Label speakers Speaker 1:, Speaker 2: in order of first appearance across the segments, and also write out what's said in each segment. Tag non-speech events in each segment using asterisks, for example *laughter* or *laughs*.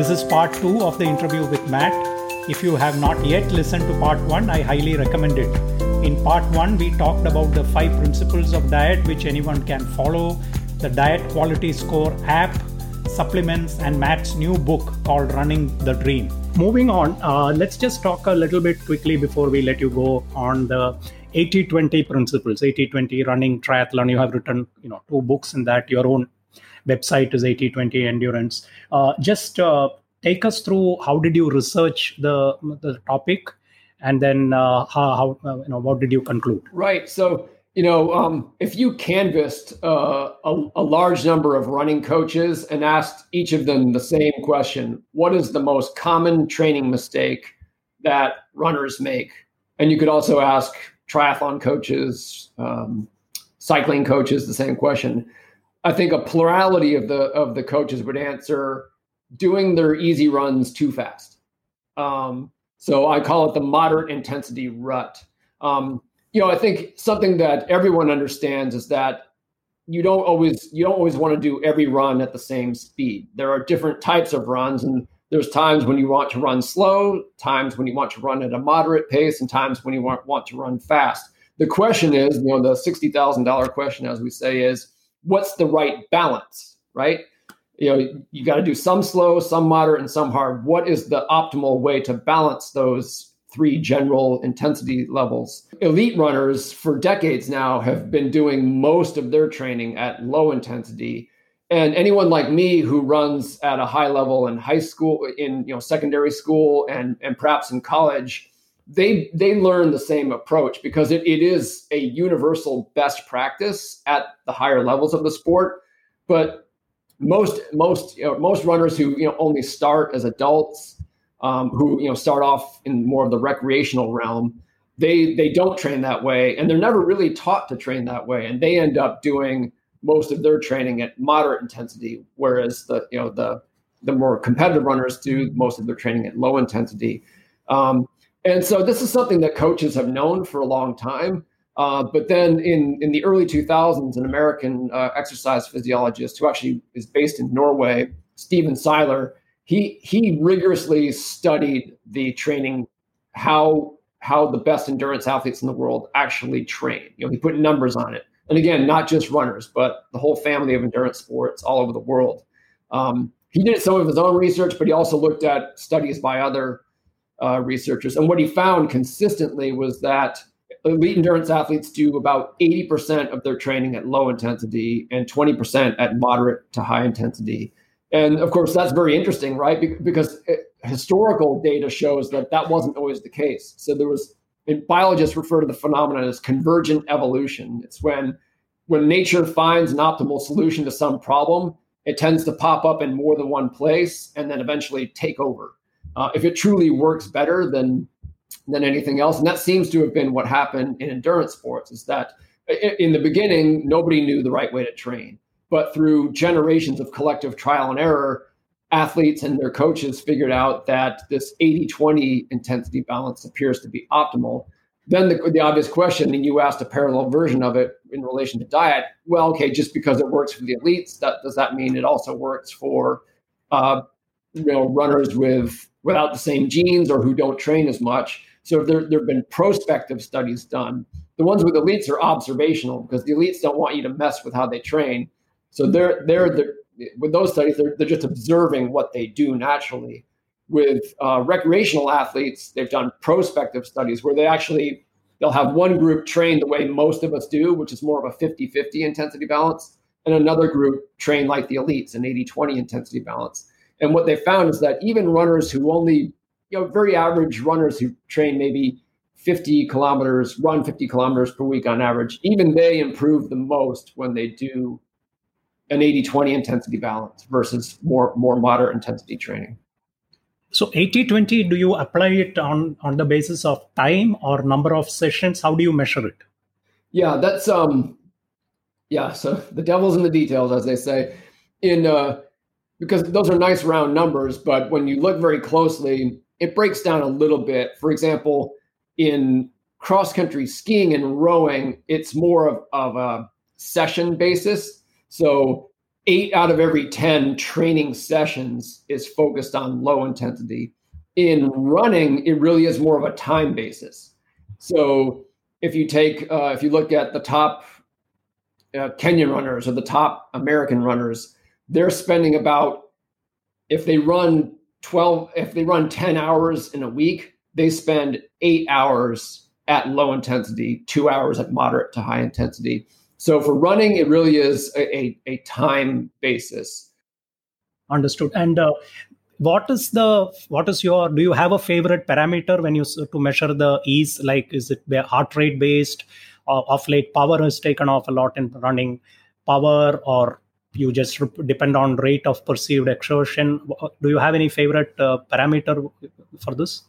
Speaker 1: This is part two of the interview with Matt. If you have not yet listened to part one, I highly recommend it. In part one, we talked about the five principles of diet which anyone can follow, the Diet Quality Score app, supplements, and Matt's new book called Running the Dream. Moving on, uh, let's just talk a little bit quickly before we let you go on the 80 20 principles 80 20 running triathlon you have written you know two books in that your own website is 80 20 endurance. Uh, just uh, take us through how did you research the the topic? And then uh, how, how uh, you know what did you conclude?
Speaker 2: Right. So you know um, if you canvassed uh, a, a large number of running coaches and asked each of them the same question what is the most common training mistake that runners make? And you could also ask triathlon coaches, um, cycling coaches, the same question. I think a plurality of the of the coaches would answer doing their easy runs too fast. Um, so I call it the moderate intensity rut. Um, you know, I think something that everyone understands is that you don't always you don't always want to do every run at the same speed. There are different types of runs, and there's times when you want to run slow, times when you want to run at a moderate pace, and times when you want, want to run fast. The question is, you know, the $60,000 question, as we say, is what's the right balance, right? You know, you got to do some slow, some moderate, and some hard. What is the optimal way to balance those three general intensity levels? Elite runners for decades now have been doing most of their training at low intensity and anyone like me who runs at a high level in high school in you know secondary school and and perhaps in college they they learn the same approach because it, it is a universal best practice at the higher levels of the sport but most most you know, most runners who you know only start as adults um, who you know start off in more of the recreational realm they they don't train that way and they're never really taught to train that way and they end up doing most of their training at moderate intensity, whereas the you know the the more competitive runners do most of their training at low intensity. Um, and so this is something that coaches have known for a long time. Uh, but then in, in the early 2000s, an American uh, exercise physiologist who actually is based in Norway, Stephen Seiler, he, he rigorously studied the training, how, how the best endurance athletes in the world actually train. You know, he put numbers on it and again, not just runners, but the whole family of endurance sports all over the world. Um, he did some of his own research, but he also looked at studies by other uh, researchers. And what he found consistently was that elite endurance athletes do about 80% of their training at low intensity and 20% at moderate to high intensity. And of course, that's very interesting, right? Because it, historical data shows that that wasn't always the case. So there was biologists refer to the phenomenon as convergent evolution. It's when when nature finds an optimal solution to some problem, it tends to pop up in more than one place and then eventually take over. Uh, if it truly works better than than anything else, and that seems to have been what happened in endurance sports, is that in the beginning nobody knew the right way to train, but through generations of collective trial and error, athletes and their coaches figured out that this 80 20 intensity balance appears to be optimal. Then the, the obvious question, and you asked a parallel version of it in relation to diet. Well, okay, just because it works for the elites, that does that mean it also works for uh, you know runners with without the same genes or who don't train as much? So there there have been prospective studies done. The ones with elites are observational because the elites don't want you to mess with how they train. So they're they're the with those studies, they're, they're just observing what they do naturally. With uh, recreational athletes, they've done prospective studies where they actually they'll have one group train the way most of us do, which is more of a 50-50 intensity balance, and another group train like the elites, an 80-20 intensity balance. And what they found is that even runners who only, you know, very average runners who train maybe 50 kilometers, run 50 kilometers per week on average, even they improve the most when they do an 80-20 intensity balance versus more more moderate intensity training.
Speaker 1: So 80-20, do you apply it on on the basis of time or number of sessions? How do you measure it?
Speaker 2: Yeah, that's um yeah, so *laughs* the devil's in the details, as they say. In uh because those are nice round numbers, but when you look very closely, it breaks down a little bit. For example, in cross country skiing and rowing, it's more of, of a session basis so eight out of every 10 training sessions is focused on low intensity. In running, it really is more of a time basis. So if you take, uh, if you look at the top uh, Kenyan runners or the top American runners, they're spending about, if they run 12, if they run 10 hours in a week, they spend eight hours at low intensity, two hours at moderate to high intensity. So for running, it really is a, a, a time basis.
Speaker 1: Understood. And uh, what is the what is your do you have a favorite parameter when you to measure the ease? Like is it heart rate based? Uh, of late, power has taken off a lot in running. Power or you just depend on rate of perceived exertion. Do you have any favorite uh, parameter for this?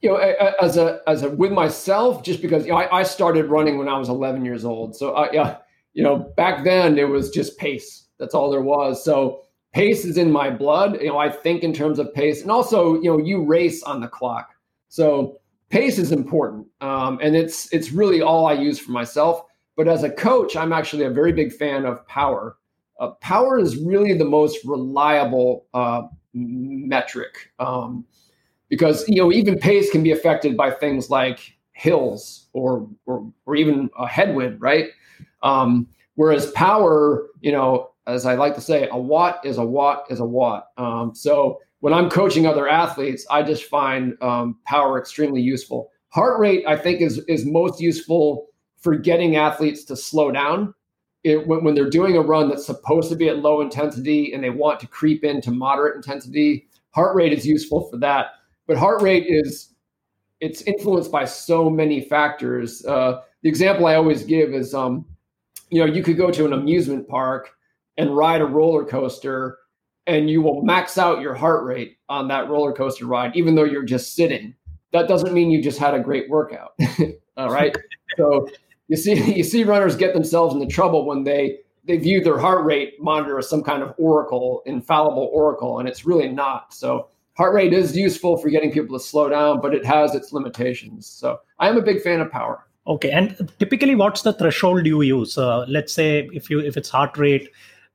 Speaker 2: you know, as a as a with myself, just because you know, I, I started running when I was 11 years old. So I, yeah, you know, back then it was just pace. That's all there was. So pace is in my blood. You know, I think in terms of pace, and also, you know, you race on the clock. So pace is important, um, and it's it's really all I use for myself. But as a coach, I'm actually a very big fan of power. Uh, power is really the most reliable uh, metric. Um, because you know even pace can be affected by things like hills or or, or even a headwind, right? Um, whereas power, you know, as I like to say, a watt is a watt is a watt. Um, so when I'm coaching other athletes, I just find um, power extremely useful. Heart rate, I think, is is most useful for getting athletes to slow down. It, when, when they're doing a run that's supposed to be at low intensity and they want to creep into moderate intensity, heart rate is useful for that but heart rate is it's influenced by so many factors. Uh, the example I always give is, um, you know, you could go to an amusement park and ride a roller coaster, and you will max out your heart rate on that roller coaster ride, even though you're just sitting. That doesn't mean you just had a great workout. *laughs* All right. so you see, *laughs* you see runners get themselves into trouble when they they view their heart rate monitor as some kind of oracle, infallible oracle, and it's really not. So heart rate is useful for getting people to slow down, but it has its limitations. So I am a big fan of power.
Speaker 1: Okay, and typically, what's the threshold you use? Uh, let's say if you if it's heart rate,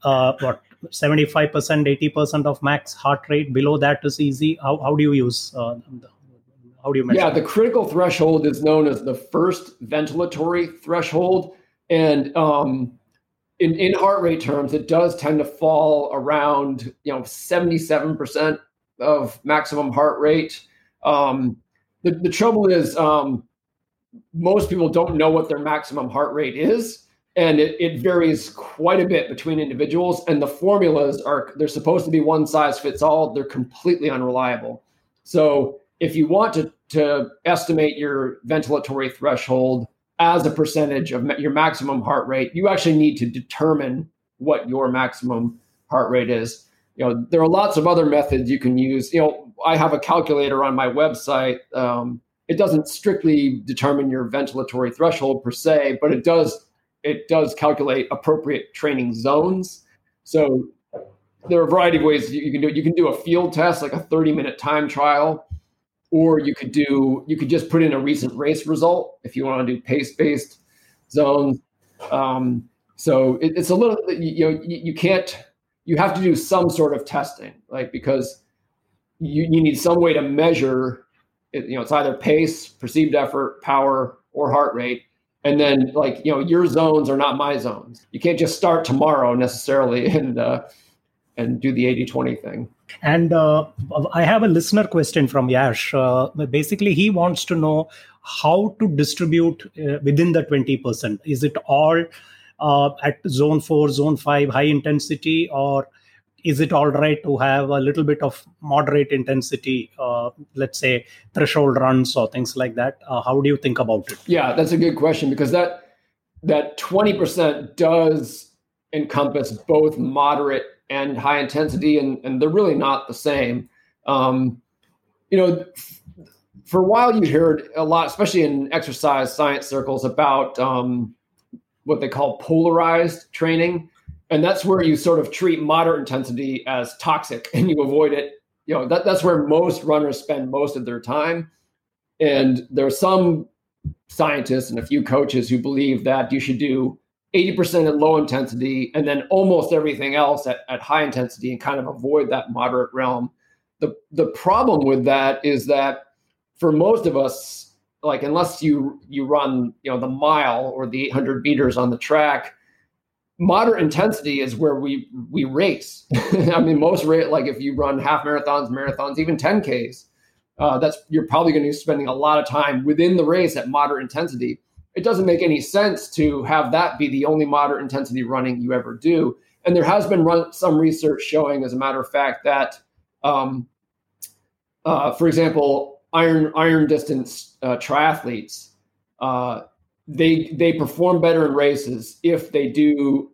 Speaker 1: uh, what seventy five percent, eighty percent of max heart rate. Below that is easy. How how do you use? Uh, how do you measure?
Speaker 2: Yeah, the critical threshold is known as the first ventilatory threshold, and um, in in heart rate terms, it does tend to fall around you know seventy seven percent of maximum heart rate. Um, the, the trouble is, um, most people don't know what their maximum heart rate is, and it, it varies quite a bit between individuals. And the formulas are they're supposed to be one size fits all. They're completely unreliable. So if you want to to estimate your ventilatory threshold as a percentage of your maximum heart rate, you actually need to determine what your maximum heart rate is. You know there are lots of other methods you can use. You know i have a calculator on my website um, it doesn't strictly determine your ventilatory threshold per se but it does it does calculate appropriate training zones. So there are a variety of ways you can do it. You can do a field test like a 30 minute time trial or you could do you could just put in a recent race result if you want to do pace based zones um, so it, it's a little you know you, you can't you have to do some sort of testing, like because you, you need some way to measure it, you know, it's either pace, perceived effort, power, or heart rate. And then like, you know, your zones are not my zones. You can't just start tomorrow necessarily *laughs* and uh, and do the 80-20 thing.
Speaker 1: And uh, I have a listener question from Yash. Uh, basically, he wants to know how to distribute uh, within the 20%. Is it all uh, at zone 4 zone 5 high intensity or is it all right to have a little bit of moderate intensity uh, let's say threshold runs or things like that uh, how do you think about it
Speaker 2: yeah that's a good question because that that 20% does encompass both moderate and high intensity and, and they're really not the same um, you know for a while you heard a lot especially in exercise science circles about um, what they call polarized training. And that's where you sort of treat moderate intensity as toxic *laughs* and you avoid it. You know, that, that's where most runners spend most of their time. And there are some scientists and a few coaches who believe that you should do 80% at low intensity, and then almost everything else at, at high intensity and kind of avoid that moderate realm. The, the problem with that is that for most of us, like unless you you run you know the mile or the 800 meters on the track, moderate intensity is where we we race. *laughs* I mean, most rate like if you run half marathons, marathons, even 10ks, uh, that's you're probably going to be spending a lot of time within the race at moderate intensity it doesn't make any sense to have that be the only moderate intensity running you ever do. And there has been run, some research showing, as a matter of fact, that, um, uh, for example, iron iron distance uh, triathletes, uh, they they perform better in races if they do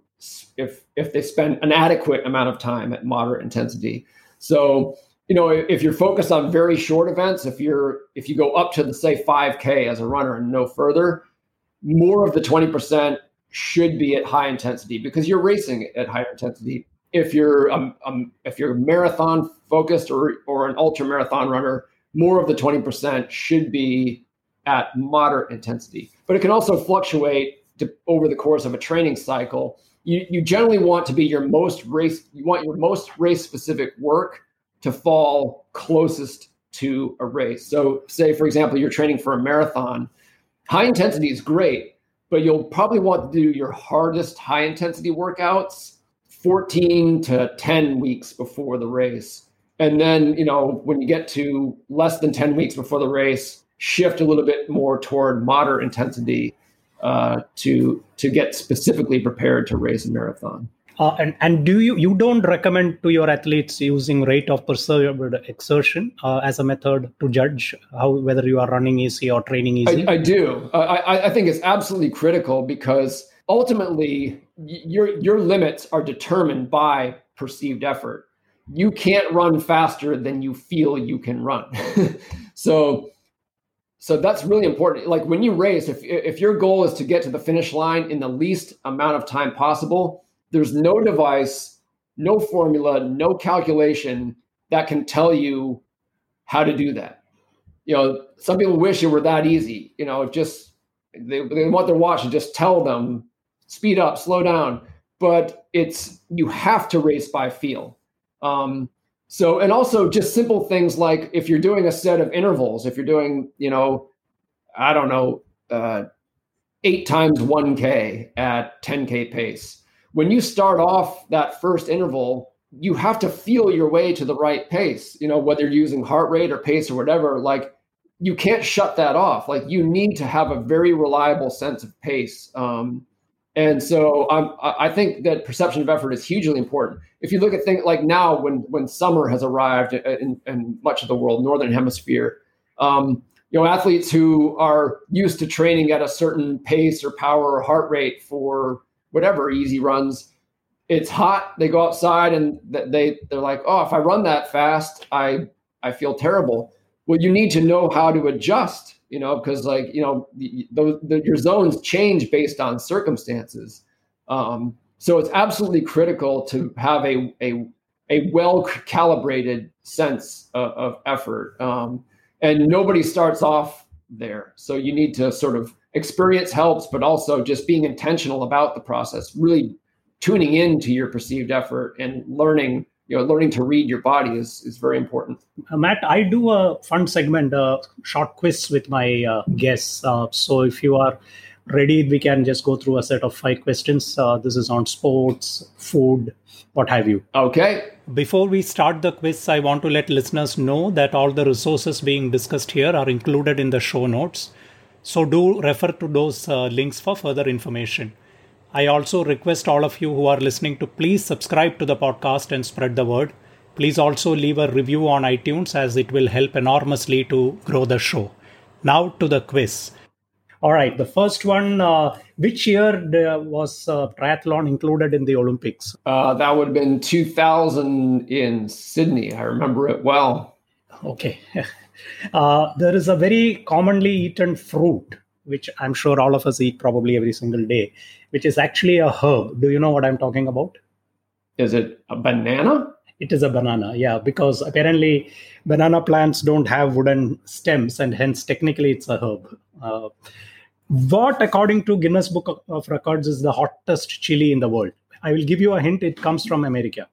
Speaker 2: if if they spend an adequate amount of time at moderate intensity. So you know if you're focused on very short events, if you're if you go up to the say 5K as a runner and no further, more of the 20% should be at high intensity because you're racing at higher intensity. If you're um, um, if you're marathon focused or or an ultra marathon runner, more of the 20% should be at moderate intensity. But it can also fluctuate to, over the course of a training cycle. You, you generally want to be your most race you want your most race specific work to fall closest to a race. So say for example you're training for a marathon, high intensity is great, but you'll probably want to do your hardest high intensity workouts 14 to 10 weeks before the race. And then, you know, when you get to less than 10 weeks before the race, shift a little bit more toward moderate intensity uh, to to get specifically prepared to race a marathon.
Speaker 1: Uh, and and do you you don't recommend to your athletes using rate of perceived exertion uh, as a method to judge how whether you are running easy or training easy?
Speaker 2: I, I do. I, I think it's absolutely critical because ultimately your your limits are determined by perceived effort. You can't run faster than you feel you can run. *laughs* so so that's really important. Like when you race, if if your goal is to get to the finish line in the least amount of time possible there's no device, no formula, no calculation that can tell you how to do that. You know, some people wish it were that easy. You know, just they, they want their watch to just tell them speed up, slow down. But it's you have to race by feel. Um, so, and also just simple things like if you're doing a set of intervals, if you're doing, you know, I don't know, uh, eight times 1K at 10K pace, when you start off that first interval, you have to feel your way to the right pace, you know, whether you're using heart rate or pace or whatever, like you can't shut that off. Like you need to have a very reliable sense of pace. Um, and so um, I think that perception of effort is hugely important. If you look at things like now, when when summer has arrived in, in much of the world, northern hemisphere, um, you know, athletes who are used to training at a certain pace or power or heart rate for whatever easy runs. It's hot. They go outside and they they're like, oh, if I run that fast, I I feel terrible. Well, you need to know how to adjust, you know, because like you know, the, your zones change based on circumstances. Um, so it's absolutely critical to have a a a well calibrated sense of, of effort. Um, and nobody starts off there. So you need to sort of experience helps, but also just being intentional about the process, really tuning into your perceived effort and learning you know learning to read your body is is very important.
Speaker 1: Uh, matt i do a fun segment a short quiz with my uh, guests. Uh, so if you are ready we can just go through a set of five questions. Uh, this is on sports food what have you.
Speaker 2: Okay.
Speaker 1: Before we start the quiz i want to let listeners know that all the resources being discussed here are included in the show notes so do refer to those uh, links for further information. I also request all of you who are listening to please subscribe to the podcast and spread the word. Please also leave a review on iTunes as it will help enormously to grow the show. Now to the quiz. All right, the first one. Uh, which year was uh, triathlon included in the Olympics?
Speaker 2: Uh, that would have been 2000 in Sydney. I remember it well.
Speaker 1: Okay. *laughs* Uh, there is a very commonly eaten fruit, which I'm sure all of us eat probably every single day, which is actually a herb. Do you know what I'm talking about?
Speaker 2: Is it a banana?
Speaker 1: It is a banana, yeah, because apparently banana plants don't have wooden stems, and hence technically it's a herb. Uh, What, according to Guinness Book of Records, is the hottest chili in the world? I will give you a hint. It comes from America.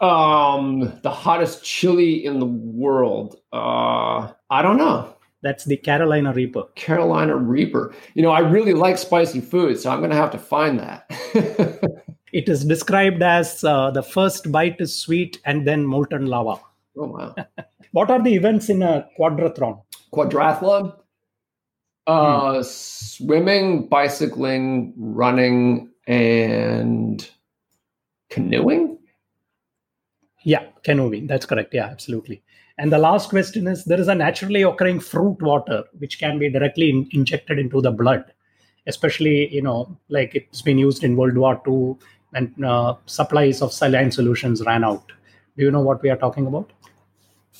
Speaker 2: Um, the hottest chili in the world. Uh, I don't know.
Speaker 1: That's the Carolina Reaper.
Speaker 2: Carolina Reaper. You know, I really like spicy food, so I'm going to have to find that. *laughs*
Speaker 1: it is described as uh, the first bite is sweet and then molten lava.
Speaker 2: Oh, wow. *laughs*
Speaker 1: what are the events in a quadrathlon?
Speaker 2: Quadrathlon? Uh, hmm. Swimming, bicycling, running, and canoeing?
Speaker 1: Canoeing. That's correct. Yeah, absolutely. And the last question is there is a naturally occurring fruit water which can be directly in- injected into the blood, especially, you know, like it's been used in World War II and uh, supplies of saline solutions ran out. Do you know what we are talking about?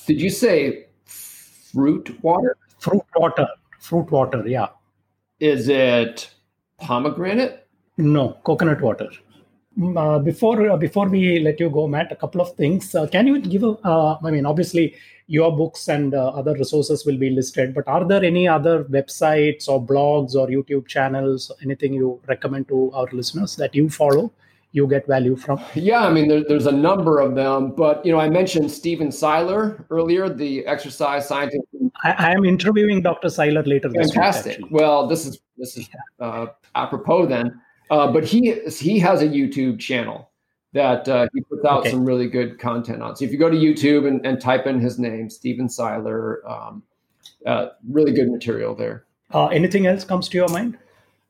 Speaker 2: Did you say fruit water?
Speaker 1: Fruit water. Fruit water, yeah.
Speaker 2: Is it pomegranate?
Speaker 1: No, coconut water. Mm, uh, before uh, before we let you go, Matt, a couple of things. Uh, can you give? Uh, I mean, obviously, your books and uh, other resources will be listed, but are there any other websites or blogs or YouTube channels, anything you recommend to our listeners that you follow? You get value from?
Speaker 2: Yeah, I mean, there, there's a number of them, but you know, I mentioned Stephen Seiler earlier, the exercise scientist.
Speaker 1: I, I am interviewing Dr. Seiler later.
Speaker 2: Fantastic.
Speaker 1: Week,
Speaker 2: well, this is this is uh, apropos then. Uh, but he he has a YouTube channel that uh, he puts out okay. some really good content on. So if you go to YouTube and, and type in his name, Stephen Seiler, um, uh, really good material there.
Speaker 1: Uh, anything else comes to your mind?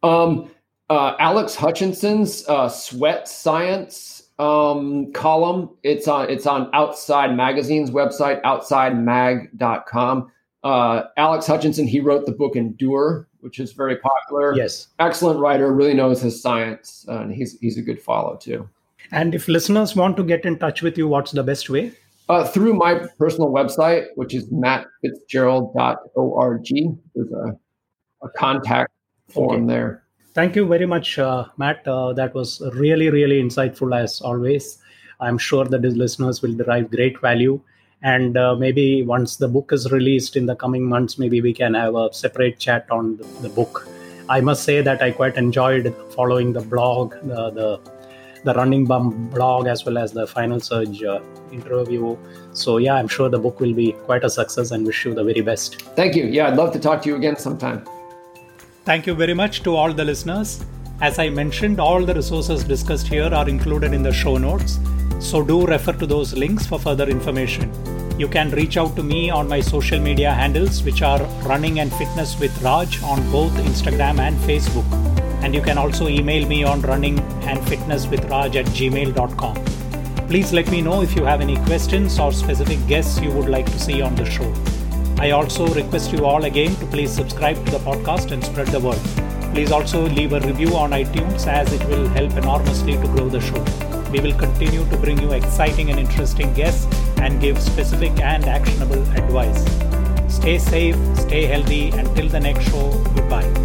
Speaker 2: Um, uh, Alex Hutchinson's uh, Sweat Science um, column. It's on it's on Outside Magazine's website, outsidemag.com. Uh, Alex Hutchinson, he wrote the book Endure, which is very popular.
Speaker 1: Yes.
Speaker 2: Excellent writer, really knows his science, uh, and he's he's a good follow too.
Speaker 1: And if listeners want to get in touch with you, what's the best way?
Speaker 2: Uh, through my personal website, which is mattfitzgerald.org. There's a, a contact form okay. there.
Speaker 1: Thank you very much, uh, Matt. Uh, that was really, really insightful as always. I'm sure that his listeners will derive great value and uh, maybe once the book is released in the coming months maybe we can have a separate chat on the, the book. I must say that i quite enjoyed following the blog the the, the running bum blog as well as the final surge uh, interview. So yeah i'm sure the book will be quite a success and wish you the very best.
Speaker 2: Thank you. Yeah i'd love to talk to you again sometime.
Speaker 1: Thank you very much to all the listeners. As i mentioned all the resources discussed here are included in the show notes so do refer to those links for further information. You can reach out to me on my social media handles, which are Running and Fitness with Raj on both Instagram and Facebook. And you can also email me on running and fitness with Raj at gmail.com. Please let me know if you have any questions or specific guests you would like to see on the show. I also request you all again to please subscribe to the podcast and spread the word. Please also leave a review on iTunes as it will help enormously to grow the show. We will continue to bring you exciting and interesting guests and give specific and actionable advice. Stay safe, stay healthy. Until the next show, goodbye.